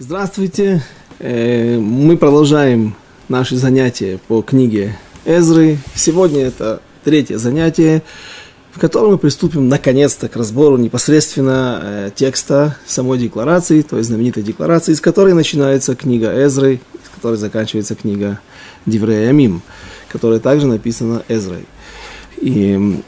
Здравствуйте. Э, мы продолжаем наши занятия по книге Эзры. Сегодня это третье занятие, в котором мы приступим наконец-то к разбору непосредственно э, текста самой декларации, то есть знаменитой декларации, из которой начинается книга Эзры, из которой заканчивается книга Диврея Амим, которая также написана Эзрой. И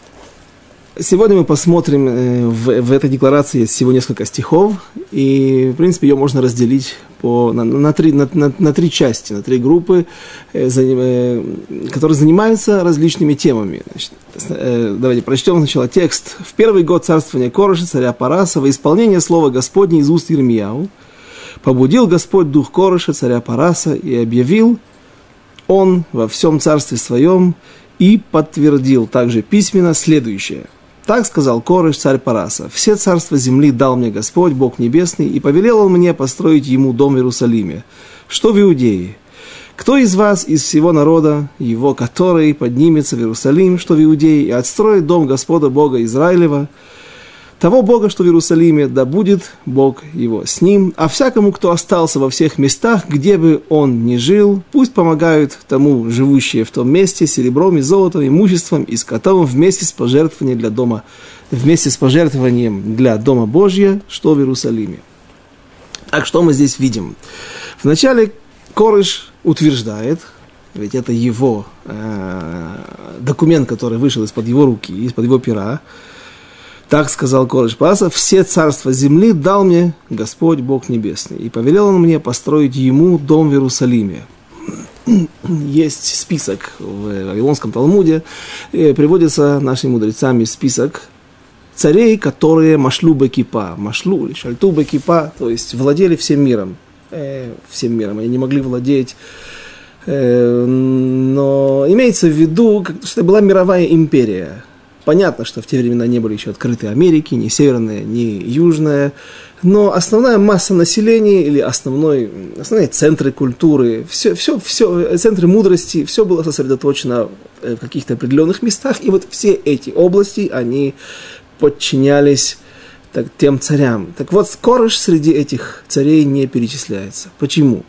Сегодня мы посмотрим, э, в, в этой декларации есть всего несколько стихов, и, в принципе, ее можно разделить по, на, на, три, на, на, на три части, на три группы, э, э, которые занимаются различными темами. Значит, давайте прочтем сначала текст. «В первый год царствования Короша, царя Параса, во исполнение слова Господня из уст Ирмияу, побудил Господь дух Короша, царя Параса, и объявил он во всем царстве своем, и подтвердил также письменно следующее – так сказал Корыш, царь Параса. Все царства земли дал мне Господь, Бог Небесный, и повелел он мне построить ему дом в Иерусалиме. Что в Иудее? Кто из вас, из всего народа, его который поднимется в Иерусалим, что в Иудее, и отстроит дом Господа Бога Израилева, того Бога, что в Иерусалиме, да будет Бог его с ним, а всякому, кто остался во всех местах, где бы он ни жил, пусть помогают тому живущие в том месте серебром и золотом, имуществом и скотом вместе с пожертвованием для дома, вместе с пожертвованием для дома Божья, что в Иерусалиме. Так что мы здесь видим? Вначале Корыш утверждает, ведь это его э, документ, который вышел из-под его руки, из-под его пера, так сказал Корыш Паса, все царства земли дал мне Господь Бог Небесный. И повелел он мне построить ему дом в Иерусалиме. Есть список в Вавилонском Талмуде, приводится нашими мудрецами список царей, которые машлу бекипа, машлу или шальту бекипа, то есть владели всем миром. Э, всем миром. Они не могли владеть э, но имеется в виду, что это была мировая империя. Понятно, что в те времена не были еще открыты Америки, ни северная, ни южная, но основная масса населения или основной, основные центры культуры, все, все, все, центры мудрости, все было сосредоточено в каких-то определенных местах, и вот все эти области, они подчинялись так, тем царям. Так вот, Корыш среди этих царей не перечисляется. Почему?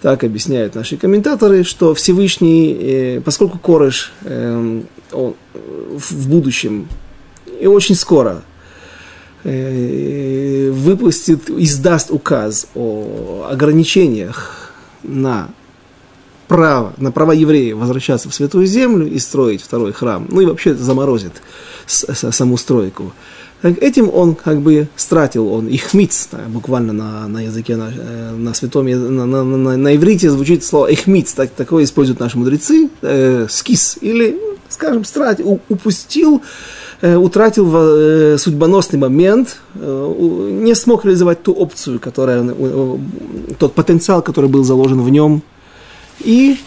Так объясняют наши комментаторы, что Всевышний, э, поскольку Корыш э, он, в будущем и очень скоро э, выпустит, издаст указ о ограничениях на право, на права евреев возвращаться в Святую Землю и строить второй храм, ну и вообще заморозит саму стройку. Так этим он как бы стратил, он ихмиц, да, буквально на, на языке, на, э, на святом, на, на, на, на иврите звучит слово ихмиц, так, такое используют наши мудрецы, э, скис, или, скажем, стратил, упустил, э, утратил э, судьбоносный момент, э, не смог реализовать ту опцию, которая, э, тот потенциал, который был заложен в нем, и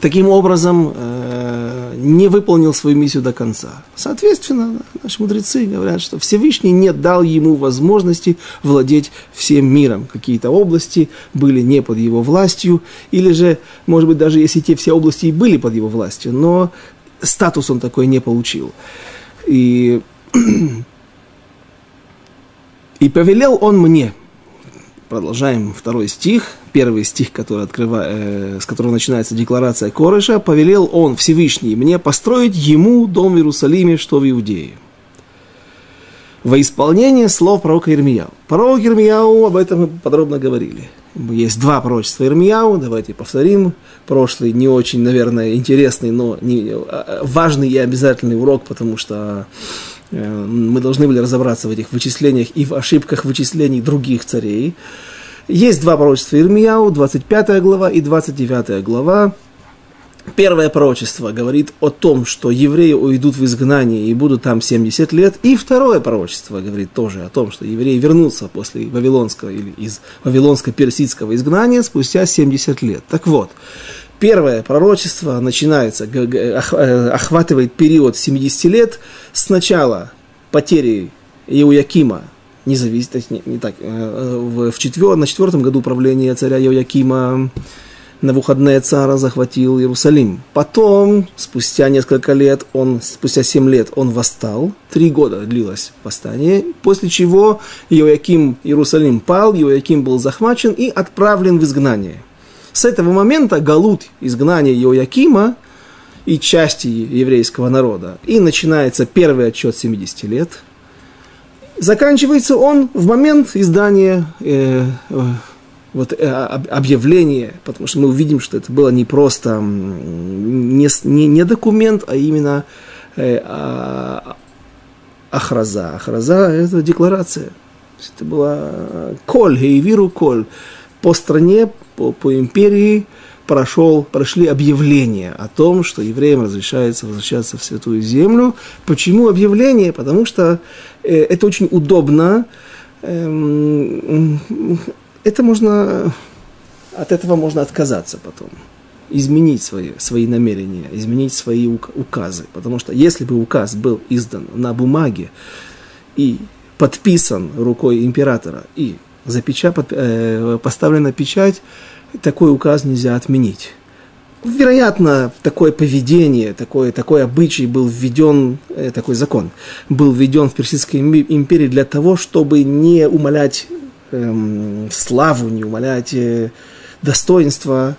таким образом э, не выполнил свою миссию до конца. Соответственно, наши мудрецы говорят, что Всевышний не дал ему возможности владеть всем миром. Какие-то области были не под его властью, или же, может быть, даже если те все области и были под его властью, но статус он такой не получил. И, и повелел он мне, продолжаем второй стих, первый стих, который открывает, э, с которого начинается декларация Корыша, повелел он Всевышний мне построить ему дом в Иерусалиме, что в Иудее. Во исполнение слов пророка Ирмияу. Пророк Ирмияу, об этом мы подробно говорили. Есть два пророчества Ирмияу, давайте повторим. Прошлый не очень, наверное, интересный, но не, а, важный и обязательный урок, потому что мы должны были разобраться в этих вычислениях и в ошибках вычислений других царей. Есть два пророчества Ирмияу, 25 глава и 29 глава. Первое пророчество говорит о том, что евреи уйдут в изгнание и будут там 70 лет. И второе пророчество говорит тоже о том, что евреи вернутся после вавилонского или из вавилонско-персидского изгнания спустя 70 лет. Так вот, первое пророчество начинается, э, охватывает период 70 лет с начала потери Иуякима не зависит, то есть не, не так. Э, в, в четвер, на четвертом году правления царя Йоякима на выходные цара захватил Иерусалим. Потом, спустя несколько лет, он, спустя семь лет, он восстал. Три года длилось восстание, после чего Иоаким Иерусалим пал, Иоаким был захвачен и отправлен в изгнание. С этого момента Галут, изгнание Иоакима и части еврейского народа, и начинается первый отчет 70 лет. Заканчивается он в момент издания э, э вот э, объявление, потому что мы увидим, что это было не просто не, не, не документ, а именно э, а, ахраза. Ахраза – это декларация. Это была коль, гейвиру коль. По стране, по, по империи прошел, прошли объявления о том, что евреям разрешается возвращаться в Святую Землю. Почему объявление? Потому что э, это очень удобно. Эм, это можно, от этого можно отказаться потом, изменить свои, свои намерения, изменить свои указы. Потому что если бы указ был издан на бумаге и подписан рукой императора и запеча, под, э, поставлена печать, такой указ нельзя отменить. Вероятно, такое поведение, такой, такой обычай был введен, э, такой закон, был введен в Персидской империи для того, чтобы не умалять эм, славу, не умалять э, достоинство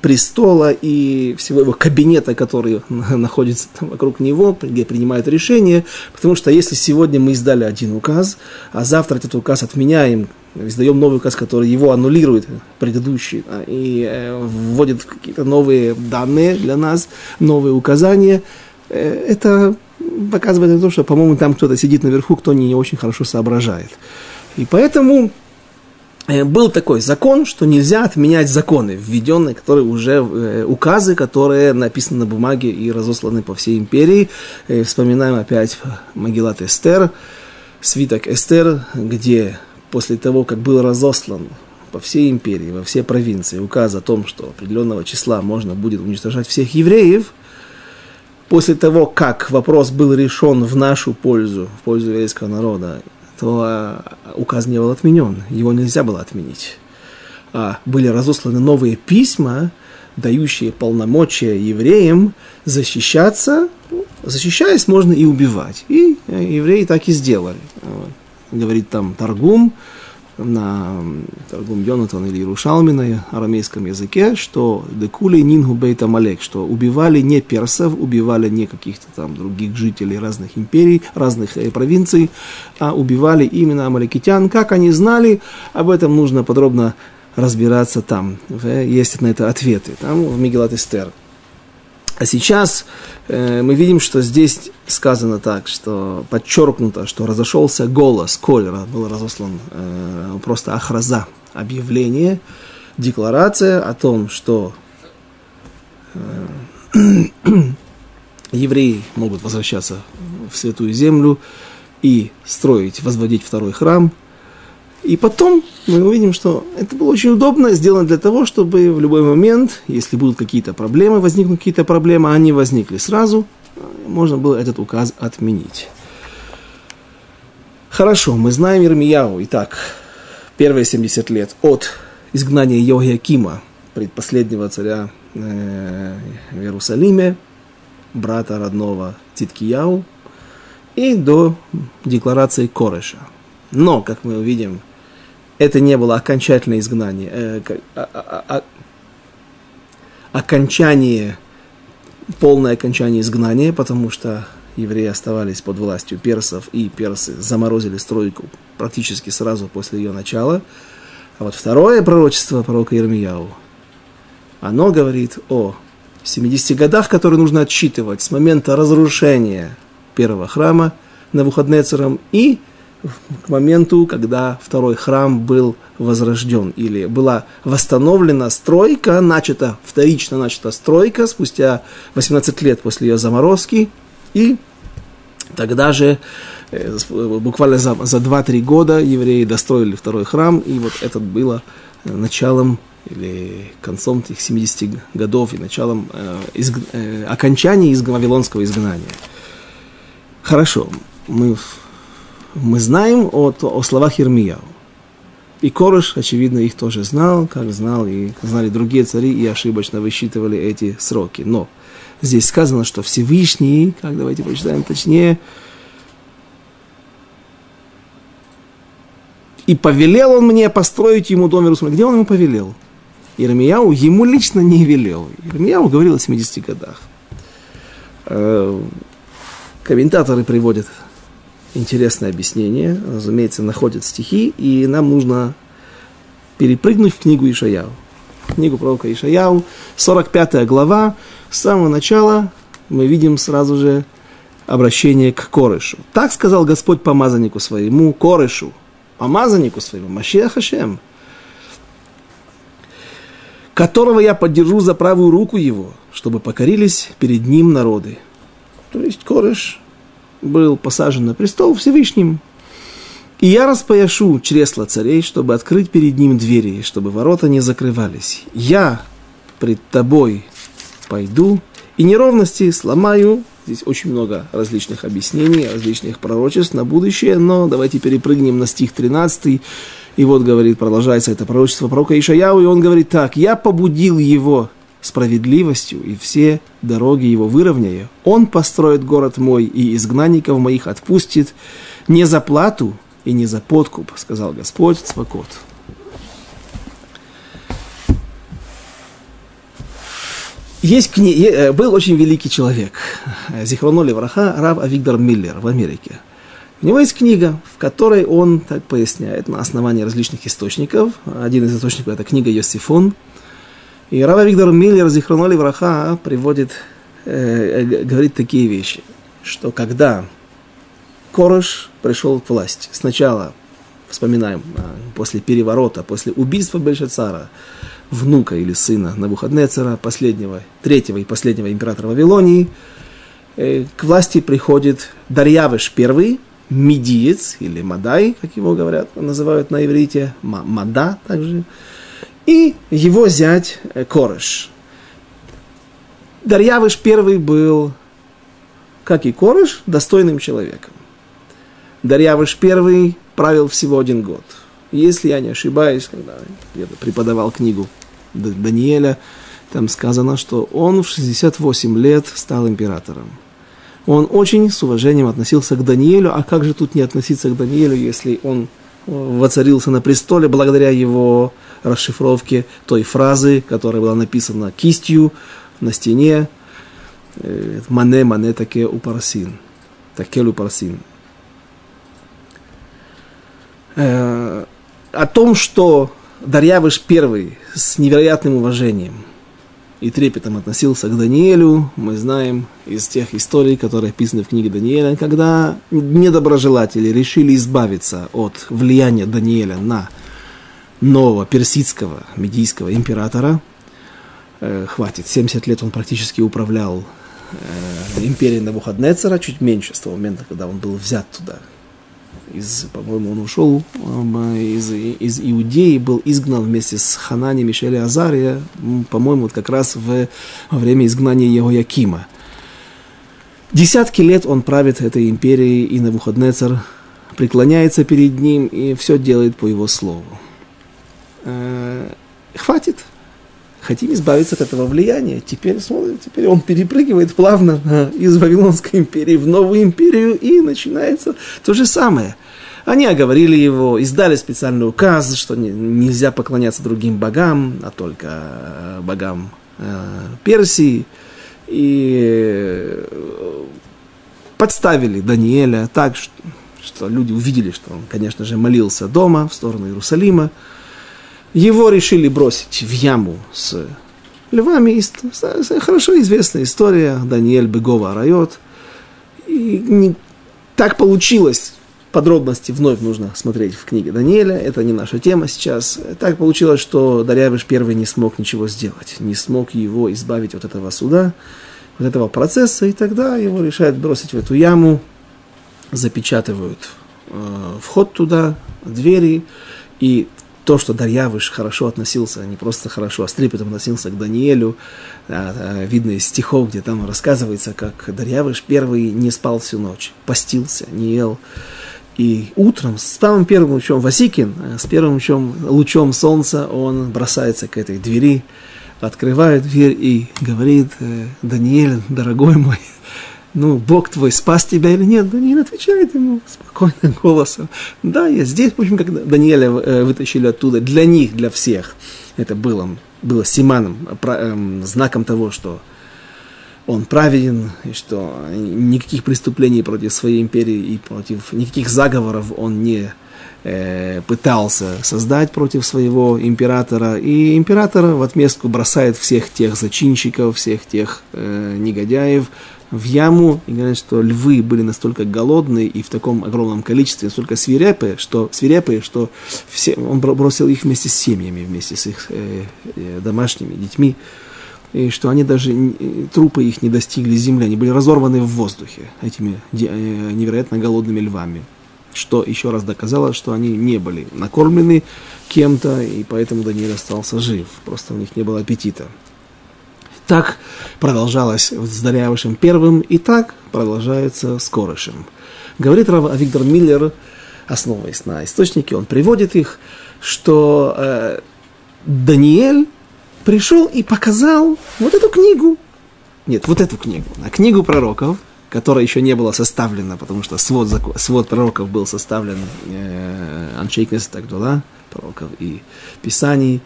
престола и всего его кабинета, который находится вокруг него, где принимают решения. Потому что если сегодня мы издали один указ, а завтра этот указ отменяем, издаем новый указ, который его аннулирует, предыдущий, и э, вводит какие-то новые данные для нас, новые указания, э, это показывает то, что, по-моему, там кто-то сидит наверху, кто не очень хорошо соображает. И поэтому был такой закон, что нельзя отменять законы, введенные, которые уже э, указы, которые написаны на бумаге и разосланы по всей империи. И вспоминаем опять Магилат Эстер, свиток Эстер, где после того, как был разослан по всей империи, во все провинции указ о том, что определенного числа можно будет уничтожать всех евреев, после того, как вопрос был решен в нашу пользу, в пользу еврейского народа, то а, указ не был отменен, его нельзя было отменить. А были разосланы новые письма, дающие полномочия евреям защищаться. Защищаясь, можно и убивать. И евреи так и сделали. Говорит там Таргум, на Таргум Йонатан или Иерушалми на арамейском языке, что декули нингу бейта малек, что убивали не персов, убивали не каких-то там других жителей разных империй, разных э, провинций, а убивали именно амаликитян. Как они знали, об этом нужно подробно разбираться там. Есть на это ответы. Там в Мегилат Эстер. А сейчас э, мы видим, что здесь сказано так, что подчеркнуто, что разошелся голос, колера, был разослан э, просто ахраза, объявление, декларация о том, что э, евреи могут возвращаться в Святую Землю и строить, возводить второй храм – и потом мы увидим, что это было очень удобно сделано для того, чтобы в любой момент, если будут какие-то проблемы, возникнут какие-то проблемы, они возникли сразу, можно было этот указ отменить. Хорошо, мы знаем Ирмияу. Итак, первые 70 лет от изгнания Йогиакима, предпоследнего царя э, в Иерусалиме, брата родного Титкияу, и до декларации Кореша. Но, как мы увидим, это не было окончательное изгнание, э, а, а, а, окончание, полное окончание изгнания, потому что евреи оставались под властью персов, и персы заморозили стройку практически сразу после ее начала. А вот второе пророчество пророка Ермияу, оно говорит о 70 годах, которые нужно отсчитывать с момента разрушения первого храма на Навуходнецером и к моменту, когда второй храм был возрожден, или была восстановлена стройка, начата, вторично начата стройка спустя 18 лет после ее заморозки, и тогда же, э, буквально за, за 2-3 года, евреи достроили второй храм, и вот это было началом или концом этих 70 годов и началом э, изг... э, окончания из Вавилонского изгнания. Хорошо, мы мы знаем о, о словах Ирмияу. И Корыш, очевидно, их тоже знал, как знал и знали другие цари, и ошибочно высчитывали эти сроки. Но здесь сказано, что Всевышний, как давайте прочитаем точнее, и повелел он мне построить ему дом Иерусалима. Где он ему повелел? Ирмияу ему лично не велел. Ирмияу говорил о 70 годах. Э, комментаторы приводят интересное объяснение, разумеется, находят стихи, и нам нужно перепрыгнуть в книгу Ишаяу. Книгу пророка Ишаяу, 45 глава, с самого начала мы видим сразу же обращение к Корышу. Так сказал Господь помазаннику своему, Корышу, помазаннику своему, Машиах Хашем, которого я поддержу за правую руку его, чтобы покорились перед ним народы. То есть Корыш был посажен на престол Всевышним. И я распояшу чресла царей, чтобы открыть перед ним двери, чтобы ворота не закрывались. Я пред тобой пойду, и неровности сломаю. Здесь очень много различных объяснений, различных пророчеств на будущее, но давайте перепрыгнем на стих 13. И вот говорит, продолжается это пророчество пророка Ишаяу, и он говорит так, «Я побудил его справедливостью, и все дороги его выровняю. Он построит город мой, и изгнанников моих отпустит не за плату и не за подкуп, сказал Господь Цвакот. Есть кни... Э, был очень великий человек, Зихроноли Враха, Рав Авигдор Миллер в Америке. У него есть книга, в которой он так поясняет на основании различных источников. Один из источников – это книга Йосифон – и Рава Виктор Миллер, Зихроноли Враха, приводит, э, э, говорит такие вещи, что когда Корыш пришел к власти, сначала, вспоминаем, э, после переворота, после убийства Бельшацара, внука или сына Навуходнецера, последнего, третьего и последнего императора Вавилонии, э, к власти приходит Дарьявыш I, медиец или Мадай, как его говорят, называют на иврите, Мада также, и его зять э, Корыш. Дарьявыш первый был, как и Корыш, достойным человеком. Дарьявыш первый правил всего один год. Если я не ошибаюсь, когда я преподавал книгу Даниэля, там сказано, что он в 68 лет стал императором. Он очень с уважением относился к Даниэлю, а как же тут не относиться к Даниэлю, если он воцарился на престоле благодаря его расшифровке той фразы, которая была написана кистью на стене. Э, мане, мане, таке упарсин. Такел упарсин. Э, о том, что Дарьявыш первый с невероятным уважением и трепетом относился к Даниэлю, мы знаем из тех историй, которые описаны в книге Даниэля, когда недоброжелатели решили избавиться от влияния Даниэля на нового персидского медийского императора. Э, хватит, 70 лет он практически управлял э, империей Навуходнецера, чуть меньше с того момента, когда он был взят туда. Из, по-моему, он ушел из, из Иудеи, был изгнан вместе с Ханани Мишеля Азария, по-моему, вот как раз в, во время изгнания его Якима. Десятки лет он правит этой империей, и Навуходнецер преклоняется перед ним и все делает по его слову э, хватит. Хотим избавиться от этого влияния. Теперь смотрим, теперь он перепрыгивает плавно э, из Вавилонской империи в новую империю, и начинается то же самое. Они оговорили его, издали специальный указ, что не, нельзя поклоняться другим богам, а только э, богам э, Персии. И э, подставили Даниэля так, что люди увидели, что он, конечно же, молился дома в сторону Иерусалима. Его решили бросить в яму с львами. Хорошо известная история. Даниэль Бегова Арайот. И не, так получилось, подробности вновь нужно смотреть в книге Даниэля, это не наша тема сейчас. Так получилось, что Дарьявиш первый не смог ничего сделать, не смог его избавить от этого суда, от этого процесса, и тогда его решают бросить в эту яму, запечатывают э, вход туда, двери, и то, что Дарьявыш хорошо относился, не просто хорошо, а с трепетом относился к Даниэлю, а, а, видно из стихов, где там рассказывается, как Дарьявыш первый не спал всю ночь, постился, не ел. И утром, с самым первым лучом Васикин, с первым лучом, лучом солнца, он бросается к этой двери, открывает дверь и говорит, «Э, Даниэль, дорогой мой, ну, Бог твой спас тебя или нет? Даниэль отвечает ему спокойным голосом. Да, я здесь. В общем, когда Даниэля э, вытащили оттуда, для них, для всех, это было, было симаном, эм, знаком того, что он праведен, и что никаких преступлений против своей империи и против никаких заговоров он не э, пытался создать против своего императора. И император в отместку бросает всех тех зачинщиков, всех тех э, негодяев в яму и говорят, что львы были настолько голодные и в таком огромном количестве, настолько свирепые, что, свирепые, что все, он бросил их вместе с семьями, вместе с их э, э, домашними детьми и что они даже, трупы их не достигли земли, они были разорваны в воздухе этими э, невероятно голодными львами. Что еще раз доказало, что они не были накормлены кем-то, и поэтому Даниил остался жив. Просто у них не было аппетита. Так продолжалось с Дарьявышем первым, и так продолжается с Корышем. Говорит Рав Виктор Миллер, основываясь на источнике, он приводит их, что э, Даниэль пришел и показал вот эту книгу. Нет, вот эту книгу. А книгу пророков, которая еще не была составлена, потому что свод, свод пророков был составлен э, Аншейкнес Тагдула, пророков и писаний,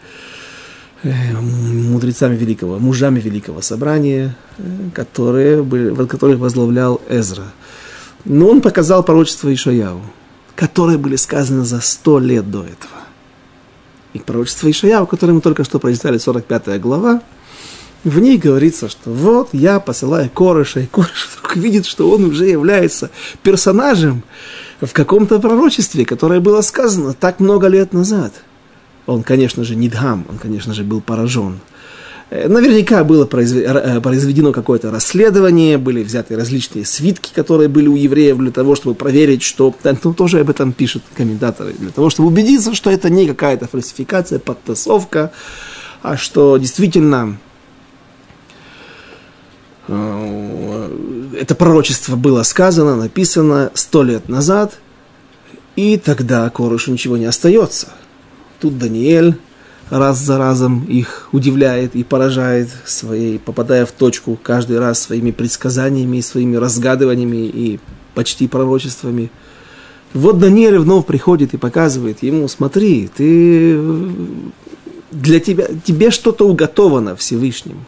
мудрецами великого, мужами великого собрания, э, которые были, которых возглавлял Эзра. Но он показал пророчество Ишаяу, которые были сказаны за сто лет до этого и пророчество Ишаяу, которое мы только что прочитали, 45 глава, в ней говорится, что вот я посылаю Корыша, и Корыш вдруг видит, что он уже является персонажем в каком-то пророчестве, которое было сказано так много лет назад. Он, конечно же, не Дхам, он, конечно же, был поражен – Э, наверняка было э, произведено какое-то расследование, были взяты различные свитки, которые были у евреев для того, чтобы проверить, что... Ну, тоже об этом пишут комментаторы. Для того, чтобы убедиться, что это не какая-то фальсификация, подтасовка, а что действительно э, это пророчество было сказано, написано сто лет назад, и тогда Корышу ничего не остается. Тут Даниэль раз за разом их удивляет и поражает, своей, попадая в точку каждый раз своими предсказаниями, своими разгадываниями и почти пророчествами. Вот Даниэль вновь приходит и показывает ему, смотри, ты, для тебя, тебе что-то уготовано Всевышним.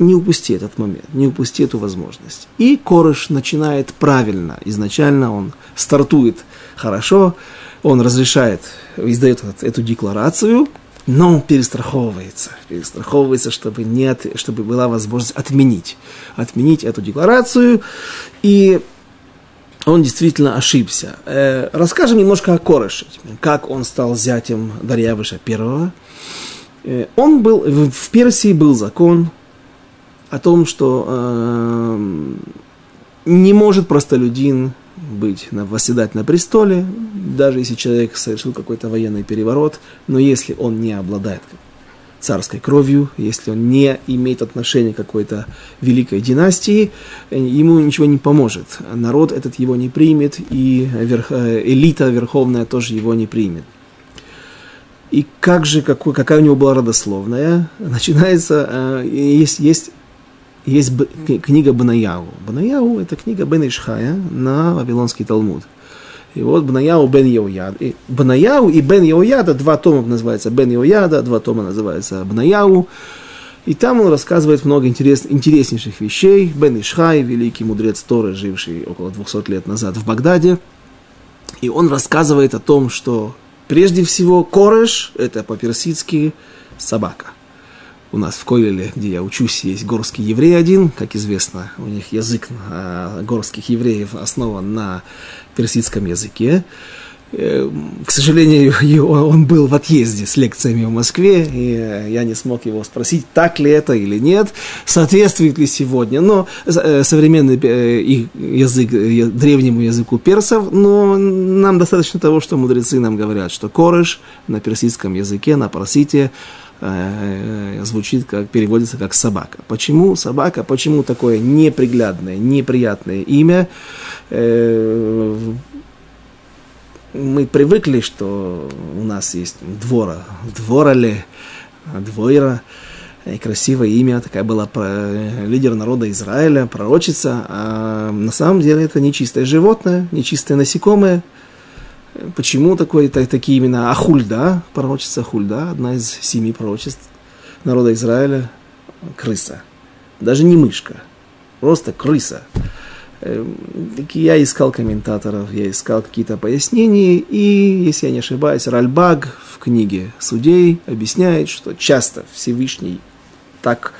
Не упусти этот момент, не упусти эту возможность. И Корыш начинает правильно. Изначально он стартует хорошо, он разрешает, издает эту декларацию, но он перестраховывается, перестраховывается, чтобы, нет, чтобы была возможность отменить, отменить эту декларацию, и он действительно ошибся. Э, расскажем немножко о Корыше, как он стал зятем Дарьявыша первого. Э, он был, в Персии был закон о том, что э, не может простолюдин быть, восседать на престоле, даже если человек совершил какой-то военный переворот, но если он не обладает царской кровью, если он не имеет отношения к какой-то великой династии, ему ничего не поможет. Народ этот его не примет, и верх, элита верховная тоже его не примет. И как же, какой, какая у него была родословная? Начинается, э, есть, есть есть книга Банаяу. Банаяу – это книга Бен Ишхая на Вавилонский Талмуд. И вот Банаяу Бен Йояд. И Банаяу и Бен Йояда, два тома называется Бен Йояда, два тома называется Банаяу. И там он рассказывает много интерес, интереснейших вещей. Бен Ишхай, великий мудрец Торы, живший около 200 лет назад в Багдаде. И он рассказывает о том, что прежде всего Кореш – это по-персидски собака – у нас в Койлеле, где я учусь, есть горский еврей один, как известно, у них язык а, горских евреев основан на персидском языке. Э, к сожалению, он был в отъезде с лекциями в Москве, и я не смог его спросить, так ли это или нет, соответствует ли сегодня. Но э, современный э, язык древнему языку персов, но нам достаточно того, что мудрецы нам говорят, что корыш на персидском языке, на парсите, э, звучит как, переводится как собака. Почему собака? Почему такое неприглядное, неприятное имя? Э, мы привыкли, что у нас есть двора, дворали, двойра, и красивое имя, такая была лидер народа Израиля, пророчица, а на самом деле это нечистое животное, нечистое насекомое. Почему такое, такие имена? Ахульда, пророчица Ахульда, одна из семи пророчеств народа Израиля, крыса. Даже не мышка, просто крыса. Эм, я искал комментаторов, я искал какие-то пояснения, и, если я не ошибаюсь, Ральбаг в книге «Судей» объясняет, что часто Всевышний так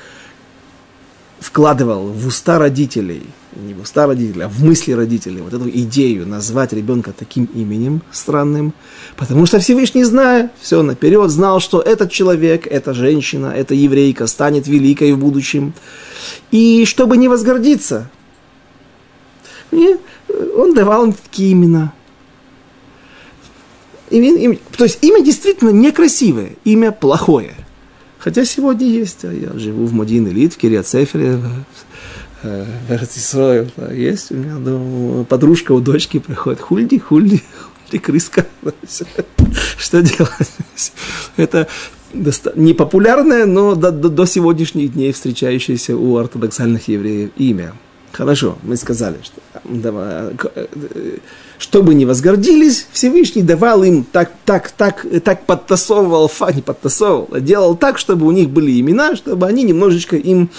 вкладывал в уста родителей, не в уста родителей, а в мысли родителей, вот эту идею назвать ребенка таким именем странным, потому что Всевышний, зная все наперед, знал, что этот человек, эта женщина, эта еврейка станет великой в будущем. И чтобы не возгордиться, он давал им такие имена. Имя, имя, то есть имя действительно некрасивое, имя плохое. Хотя сегодня есть, а я живу в Мадин Элит, в Кириацефере, Эрцисрое, есть у меня дома, подружка у дочки приходит, хульди, хульди, хульди, крыска. Что делать? Это не популярное, но до, до, до сегодняшних дней встречающееся у ортодоксальных евреев имя. Хорошо, мы сказали, что давай, чтобы не возгордились, Всевышний давал им так, так, так, так подтасовывал, фа, не подтасовывал, а делал так, чтобы у них были имена, чтобы они немножечко им,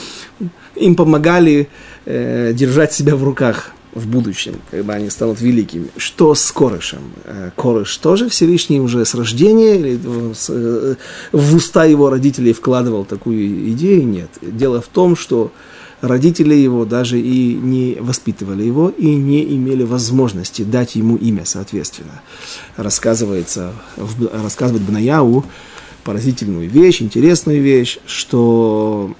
им помогали э, держать себя в руках в будущем, когда они станут великими. Что с Корышем? Э, Корыш тоже Всевышний уже с рождения или с, э, в уста его родителей вкладывал такую идею? Нет. Дело в том, что родители его даже и не воспитывали его и не имели возможности дать ему имя соответственно. Рассказывается, рассказывает Бнаяу поразительную вещь, интересную вещь, что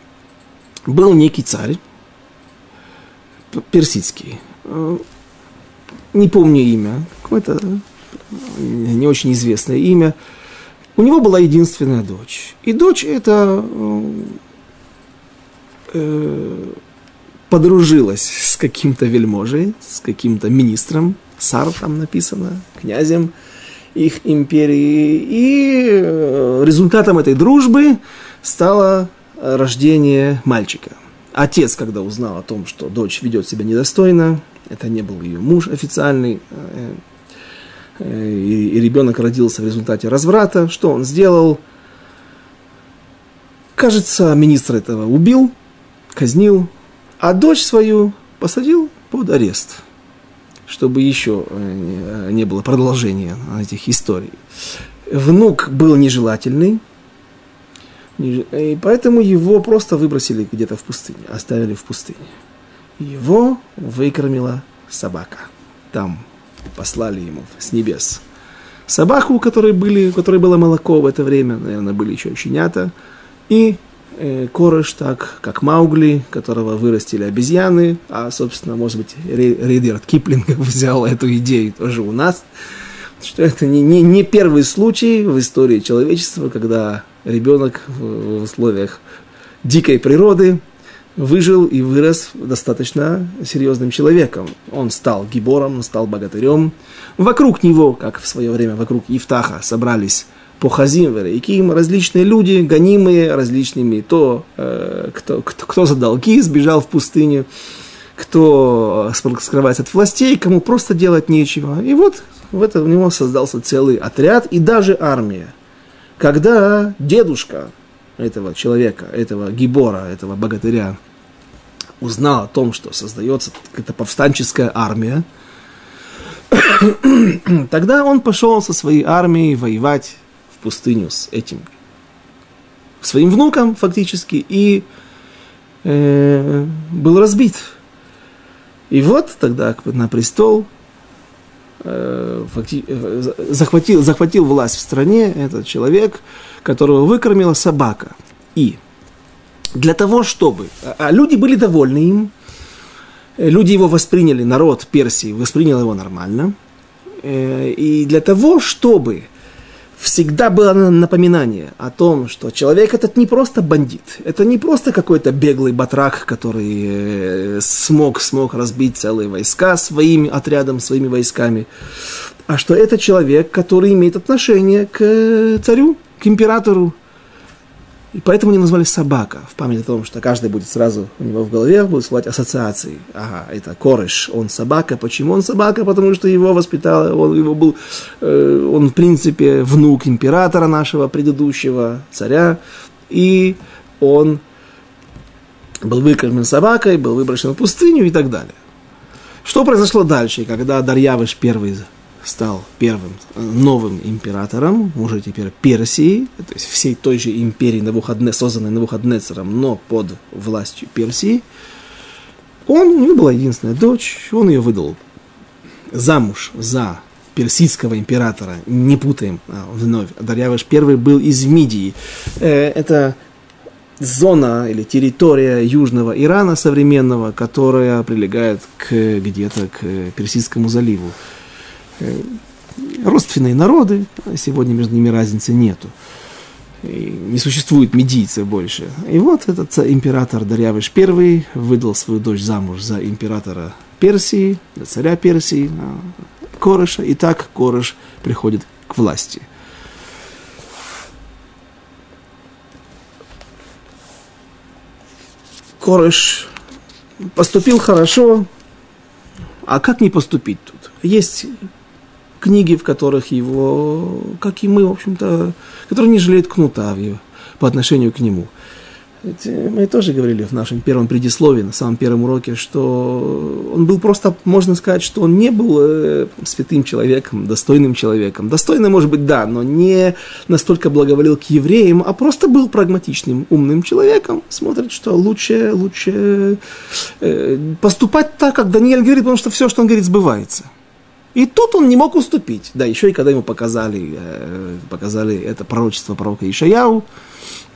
был некий царь, персидский, не помню имя, какое-то не очень известное имя, у него была единственная дочь. И дочь эта э, подружилась с каким-то вельможей, с каким-то министром, сар там написано, князем их империи. И э, результатом этой дружбы стало рождение мальчика. Отец, когда узнал о том, что дочь ведет себя недостойно, это не был ее муж официальный, э, э, и ребенок родился в результате разврата, что он сделал? Кажется, министр этого убил, казнил, а дочь свою посадил под арест, чтобы еще э, не было продолжения этих историй. Внук был нежелательный, и поэтому его просто выбросили где-то в пустыне, оставили в пустыне. Его выкормила собака. Там послали ему с небес собаку, у которой, были, у которой было молоко в это время, наверное, были еще щенята, и э, Корыш, так как Маугли, которого вырастили обезьяны, а, собственно, может быть, Ридерт Киплинг взял эту идею тоже у нас, что это не, не, не первый случай в истории человечества, когда ребенок в, условиях дикой природы выжил и вырос достаточно серьезным человеком. Он стал гибором, он стал богатырем. Вокруг него, как в свое время вокруг Евтаха, собрались по Хазим, Верейким, различные люди, гонимые различными, то, э, кто, кто, кто за долги сбежал в пустыню, кто скрывается от властей, кому просто делать нечего. И вот в это у него создался целый отряд и даже армия. Когда дедушка этого человека, этого гибора, этого богатыря, узнал о том, что создается какая-то повстанческая армия, тогда он пошел со своей армией воевать в пустыню с этим своим внуком фактически и э, был разбит. И вот тогда на престол факти, э, захватил, захватил власть в стране этот человек, которого выкормила собака. И для того, чтобы... А, а люди были довольны им, люди его восприняли, народ Персии воспринял его нормально. Э, и для того, чтобы всегда было напоминание о том, что человек этот не просто бандит, это не просто какой-то беглый батрак, который э, смог, смог разбить целые войска своим отрядом, своими войсками, а что это человек, который имеет отношение к царю, к императору, и поэтому они назвали собака, в память о том, что каждый будет сразу у него в голове будет всплывать ассоциации. Ага, это кореш, он собака. Почему он собака? Потому что его воспитал, он, его был, э, он в принципе внук императора нашего предыдущего царя, и он был выкормлен собакой, был выброшен в пустыню и так далее. Что произошло дальше, когда Дарьявыш первый стал первым э, новым императором, уже теперь Персии, то есть всей той же империи, Навуходне, созданной Навуходнецером, но под властью Персии. Он, у него была единственная дочь, он ее выдал замуж за персидского императора, не путаем а, вновь, Дарьявыш первый был из Мидии. Э, это зона или территория южного Ирана современного, которая прилегает к, где-то к Персидскому заливу. Э, родственные народы, сегодня между ними разницы нету. И не существует медийцев больше. И вот этот император Дарьявыш I выдал свою дочь замуж за императора Персии, за царя Персии, Корыша, и так Корыш приходит к власти. Корыш поступил хорошо, а как не поступить тут? Есть книги, в которых его, как и мы, в общем-то, которые не жалеют кнута по отношению к нему. Ведь мы тоже говорили в нашем первом предисловии, на самом первом уроке, что он был просто, можно сказать, что он не был э, святым человеком, достойным человеком. Достойным, может быть, да, но не настолько благоволил к евреям, а просто был прагматичным, умным человеком. Смотрит, что лучше, лучше э, поступать так, как Даниэль говорит, потому что все, что он говорит, сбывается. И тут он не мог уступить. Да, еще и когда ему показали, э, показали это пророчество пророка Ишаяу,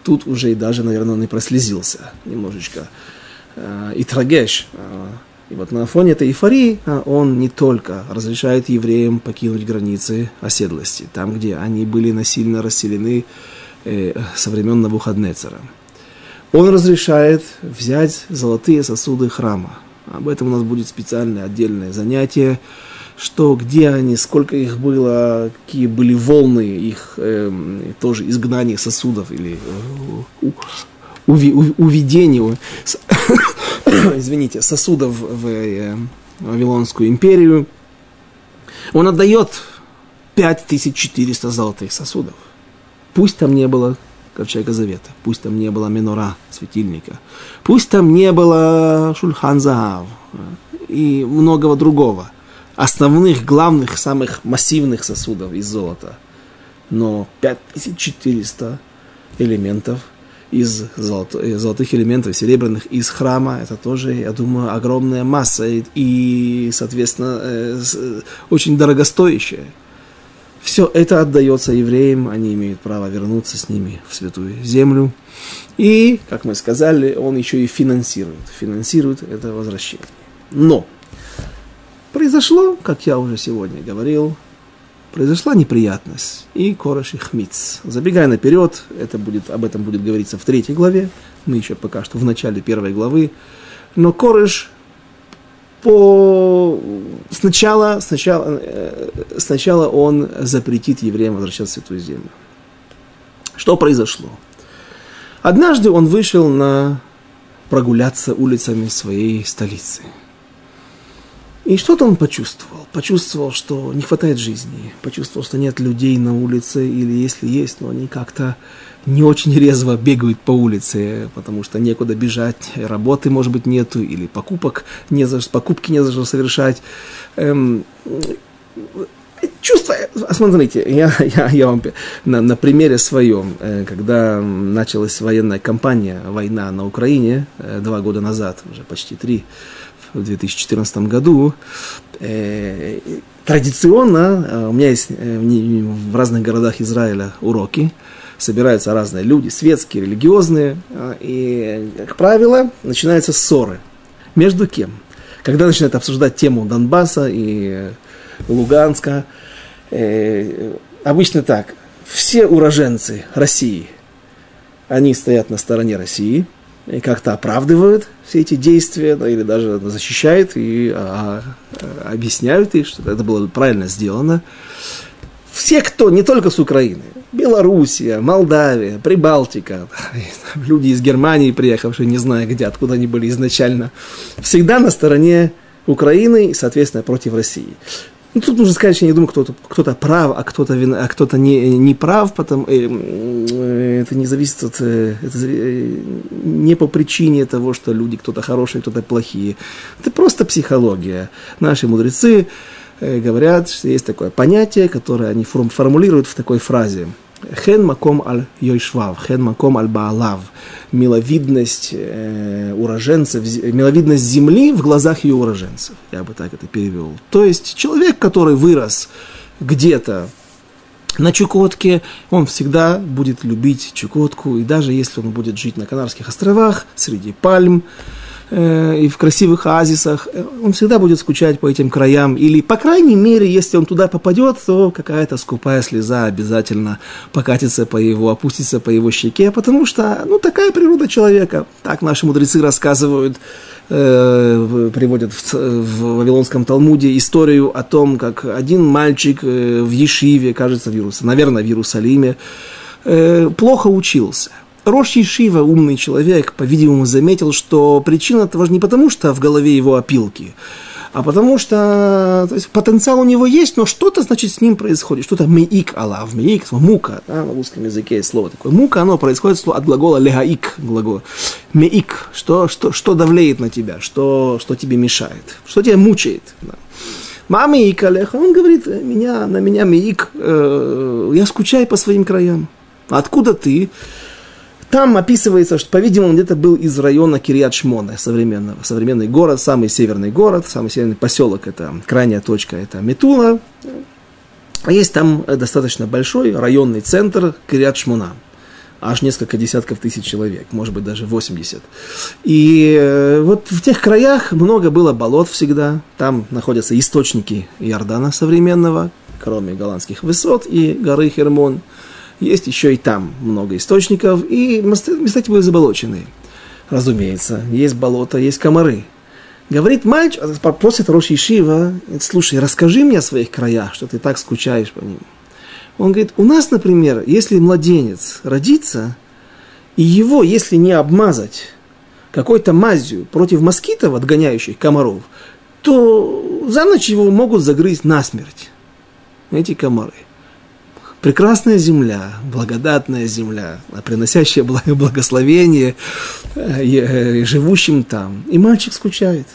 тут уже и даже, наверное, он и прослезился немножечко. Э, и трагеш. Э, и вот на фоне этой эйфории он не только разрешает евреям покинуть границы оседлости, там, где они были насильно расселены со времен Навуходнецера. Он разрешает взять золотые сосуды храма. Об этом у нас будет специальное отдельное занятие что где они, сколько их было, какие были волны их э, тоже изгнания сосудов или э, извините, сосудов в э, Вавилонскую империю. Он отдает 5400 золотых сосудов. Пусть там не было Ковчега Завета, пусть там не было Менора, светильника, пусть там не было Шульхан Загав э, и многого другого – основных, главных, самых массивных сосудов из золота. Но 5400 элементов из золото, золотых элементов, серебряных из храма, это тоже, я думаю, огромная масса и, соответственно, э, очень дорогостоящая. Все это отдается евреям, они имеют право вернуться с ними в святую землю. И, как мы сказали, он еще и финансирует, финансирует это возвращение. Но произошло, как я уже сегодня говорил, произошла неприятность, и Кореш и Хмиц. Забегая наперед, это будет, об этом будет говориться в третьей главе, мы еще пока что в начале первой главы, но Кореш по... сначала, сначала, э, сначала он запретит евреям возвращаться в Святую Землю. Что произошло? Однажды он вышел на прогуляться улицами своей столицы – и что-то он почувствовал. Почувствовал, что не хватает жизни. Почувствовал, что нет людей на улице. Или если есть, но они как-то не очень резво бегают по улице, потому что некуда бежать, работы, может быть, нету, или покупок не за, покупки не за что совершать. Эм, чувство, смотрите, я, я, я вам на, на примере своем, э, когда началась военная кампания, война на Украине э, два года назад, уже почти три, в 2014 году. Э, традиционно э, у меня есть в разных городах Израиля уроки, собираются разные люди, светские, религиозные, и, как правило, начинаются ссоры. Между кем? Когда начинают обсуждать тему Донбасса и Луганска, обычно так, все уроженцы России, они стоят на стороне России и как-то оправдывают все эти действия, да, или даже защищают и а, а, объясняют их, что это было правильно сделано. Все, кто не только с Украины, Белоруссия, Молдавия, Прибалтика, люди из Германии, приехавшие, не знаю где, откуда они были изначально, всегда на стороне Украины и, соответственно, против России. Ну, тут нужно сказать, что я не думаю, кто-то, кто-то прав, а кто-то, вина, а кто-то не, не прав, потому, э, э, это не зависит от, э, это, э, не по причине того, что люди кто-то хорошие, кто-то плохие. Это просто психология. Наши мудрецы э, говорят, что есть такое понятие, которое они формулируют в такой фразе. Хен маком аль йойшвав, хен маком аль баалав. Миловидность э, уроженцев, миловидность земли в глазах ее уроженцев. Я бы так это перевел. То есть человек, который вырос где-то на Чукотке, он всегда будет любить Чукотку, и даже если он будет жить на Канарских островах, среди пальм, и в красивых оазисах, э, он всегда будет скучать по этим краям. Или, по крайней мере, если он туда попадет, то какая-то скупая слеза обязательно покатится по его, опустится по его щеке, потому что, ну, такая природа человека. Так наши мудрецы рассказывают, э, приводят в, в Вавилонском Талмуде историю о том, как один мальчик э, в Ешиве, кажется, в Иерусалиме, наверное, в Иерусалиме, э, плохо учился – Рош Ешива, умный человек, по-видимому, заметил, что причина этого же не потому, что в голове его опилки, а потому что то есть, потенциал у него есть, но что-то, значит, с ним происходит. Что-то меик алав, меик, мука, да, на русском языке есть слово такое. Мука, оно происходит от глагола легаик, глагол. Меик, что, что, что давлеет на тебя, что, что тебе мешает, что тебя мучает. Да. Мама и Калеха, он говорит, меня, на меня меик, э, я скучаю по своим краям. Откуда ты? Там описывается, что, по-видимому, где-то был из района Кириат Шмона, современного. Современный город, самый северный город, самый северный поселок, это крайняя точка, это Метула. А есть там достаточно большой районный центр Кириат Шмона. Аж несколько десятков тысяч человек, может быть, даже 80. И э, вот в тех краях много было болот всегда. Там находятся источники Иордана современного, кроме голландских высот и горы Хермон – есть еще и там много источников, и места, эти были заболоченные. Разумеется, есть болото, есть комары. Говорит мальчик, просит Рош Ишива, слушай, расскажи мне о своих краях, что ты так скучаешь по ним. Он говорит, у нас, например, если младенец родится, и его, если не обмазать какой-то мазью против москитов, отгоняющих комаров, то за ночь его могут загрызть насмерть. Эти комары прекрасная земля, благодатная земля, приносящая благословение э, э, живущим там. И мальчик скучает.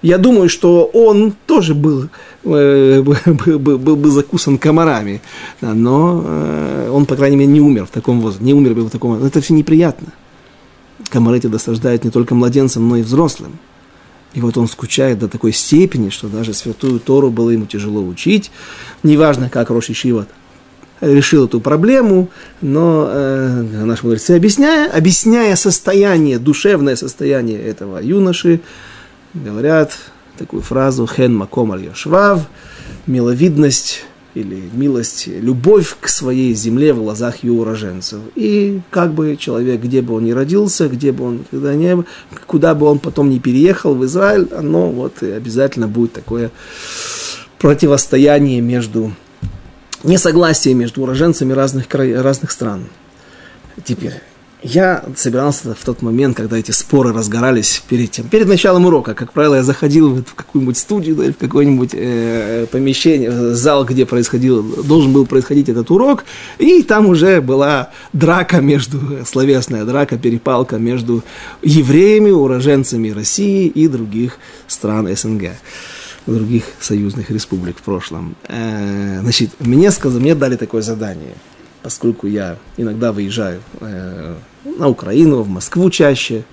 Я думаю, что он тоже был, э, был, был, был закусан комарами, но он, по крайней мере, не умер в таком возрасте, не умер бы в таком возрасте. Это все неприятно. Комары эти досаждают не только младенцам, но и взрослым. И вот он скучает до такой степени, что даже святую Тору было ему тяжело учить. Неважно, как Роши Шива решил эту проблему, но э, наши мудрецы, объясняя, объясняя состояние, душевное состояние этого юноши, говорят такую фразу «хен маком аль йошвав», миловидность или милость, любовь к своей земле в глазах ее уроженцев. И как бы человек, где бы он ни родился, где бы он когда не, куда бы он потом не переехал в Израиль, оно вот обязательно будет такое противостояние между несогласие между уроженцами разных, край, разных стран. Теперь, я собирался в тот момент, когда эти споры разгорались перед тем, перед началом урока, как правило, я заходил в какую-нибудь студию да, или в какое-нибудь э, помещение, зал, где происходил, должен был происходить этот урок, и там уже была драка между, словесная драка, перепалка между евреями, уроженцами России и других стран СНГ других союзных республик в прошлом. Э, значит, мне сказали, мне дали такое задание, поскольку я иногда выезжаю э, на Украину, в Москву чаще.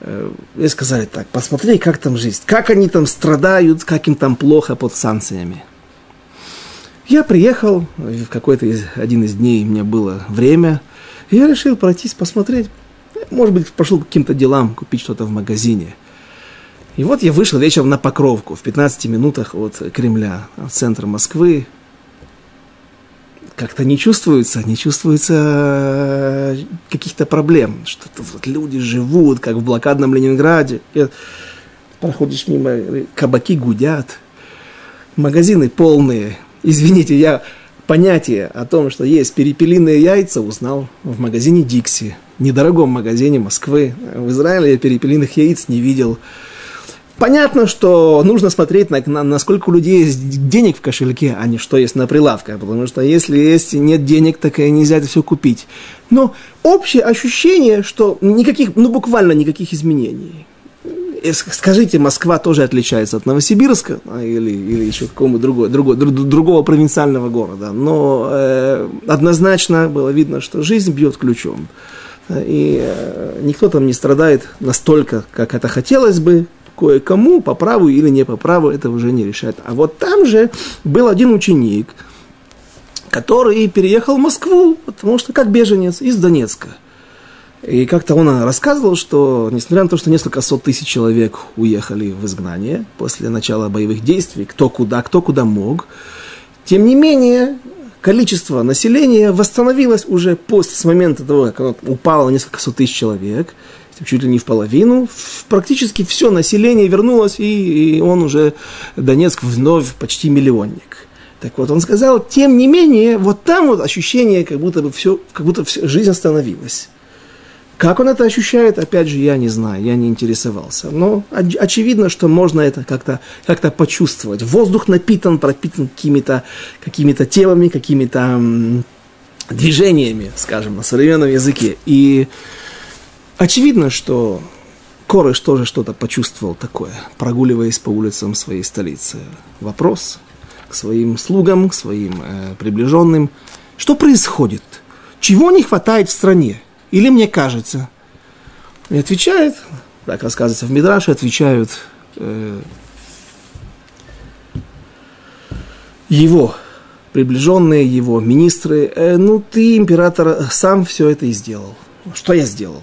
Э, мне сказали так, посмотри, как там жизнь, как они там страдают, как им там плохо под санкциями. Я приехал, в какой-то из, один из дней у меня было время, и я решил пройтись, посмотреть. Может быть, пошел к каким-то делам, купить что-то в магазине – и вот я вышел вечером на Покровку, в 15 минутах от Кремля, от центра Москвы. как-то не чувствуется, не чувствуется э, каких-то проблем. Что-то вот люди живут, как в блокадном Ленинграде. И проходишь мимо, кабаки гудят, магазины полные. Извините, я понятие о том, что есть перепелиные яйца, узнал в магазине Дикси, недорогом магазине Москвы. В Израиле я перепелиных яиц не видел. Понятно, что нужно смотреть, на, на, насколько у людей есть денег в кошельке, а не что есть на прилавках. Потому что если есть, нет денег, так и нельзя это все купить. Но общее ощущение, что никаких, ну буквально никаких изменений. Э, скажите, Москва тоже отличается от Новосибирска а, или, или еще какого-то другого, другого, другого провинциального города. Но э, однозначно было видно, что жизнь бьет ключом. И э, никто там не страдает настолько, как это хотелось бы, кое-кому по праву или не по праву, это уже не решает. А вот там же был один ученик, который переехал в Москву, потому что как беженец из Донецка. И как-то он рассказывал, что несмотря на то, что несколько сот тысяч человек уехали в изгнание после начала боевых действий, кто куда, кто куда мог, тем не менее количество населения восстановилось уже после, с момента того, как оно упало несколько сот тысяч человек – чуть ли не в половину, практически все население вернулось, и, и он уже, Донецк, вновь почти миллионник. Так вот, он сказал, тем не менее, вот там вот ощущение, как будто бы все, как будто все, жизнь остановилась. Как он это ощущает, опять же, я не знаю, я не интересовался. Но оч- очевидно, что можно это как-то как почувствовать. Воздух напитан, пропитан какими-то какими темами, какими-то движениями, скажем, на современном языке. И Очевидно, что Корыш тоже что-то почувствовал такое, прогуливаясь по улицам своей столицы. Вопрос к своим слугам, к своим э, приближенным. Что происходит? Чего не хватает в стране? Или мне кажется? И отвечает, так рассказывается в Мидраше, отвечают э, его приближенные, его министры. Э, ну, ты, император, сам все это и сделал. Что я сделал?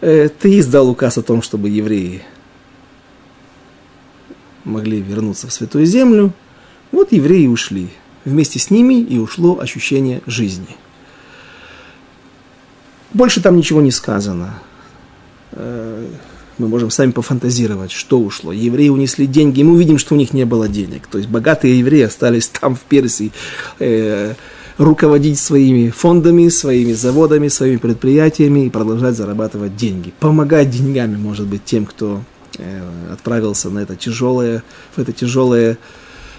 Э, ты издал указ о том, чтобы евреи могли вернуться в Святую Землю. Вот евреи ушли. Вместе с ними и ушло ощущение жизни. Больше там ничего не сказано. Э, мы можем сами пофантазировать, что ушло. Евреи унесли деньги, и мы увидим, что у них не было денег. То есть богатые евреи остались там, в Персии, э, руководить своими фондами, своими заводами, своими предприятиями и продолжать зарабатывать деньги. Помогать деньгами, может быть, тем, кто э, отправился на это тяжелое, в это тяжелое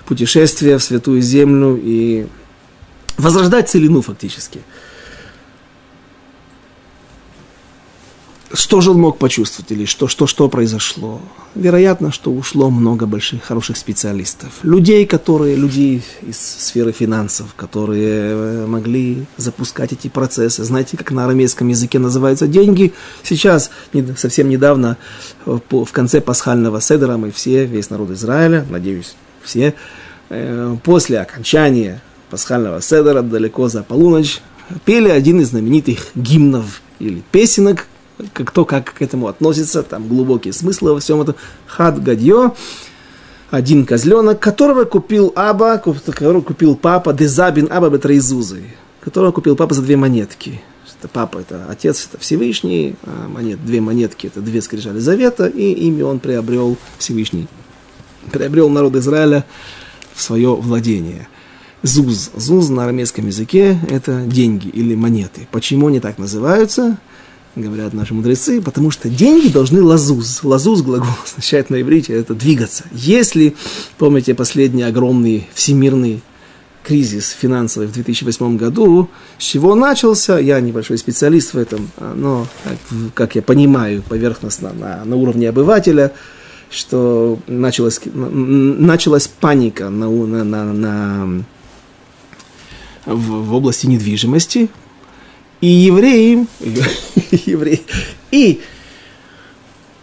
путешествие в Святую Землю и возрождать целину фактически. Что же он мог почувствовать или что, что, что произошло? Вероятно, что ушло много больших, хороших специалистов. Людей, которые, людей из сферы финансов, которые э, могли запускать эти процессы. Знаете, как на арамейском языке называются деньги? Сейчас, совсем недавно, э, в конце пасхального седера мы все, весь народ Израиля, надеюсь, все, э, после окончания пасхального седера, далеко за полуночь, пели один из знаменитых гимнов или песенок, кто как к этому относится, там глубокие смыслы во всем этом. Хад гадье, один козленок, которого купил Аба, которого купил папа, Дезабин Аба Бетрейзузы, которого купил папа за две монетки. Это папа, это отец, это Всевышний, а монет, две монетки, это две скрижали завета, и ими он приобрел Всевышний, приобрел народ Израиля в свое владение. Зуз. Зуз на арамейском языке – это деньги или монеты. Почему они так называются? Говорят наши мудрецы, потому что деньги должны лазуз. Лазуз глагол означает на иврите это двигаться. Если, помните, последний огромный всемирный кризис финансовый в 2008 году, с чего начался, я небольшой специалист в этом, но, как я понимаю, поверхностно, на, на уровне обывателя, что началась, началась паника на, на, на, на, в, в области недвижимости, и евреи, евреи, и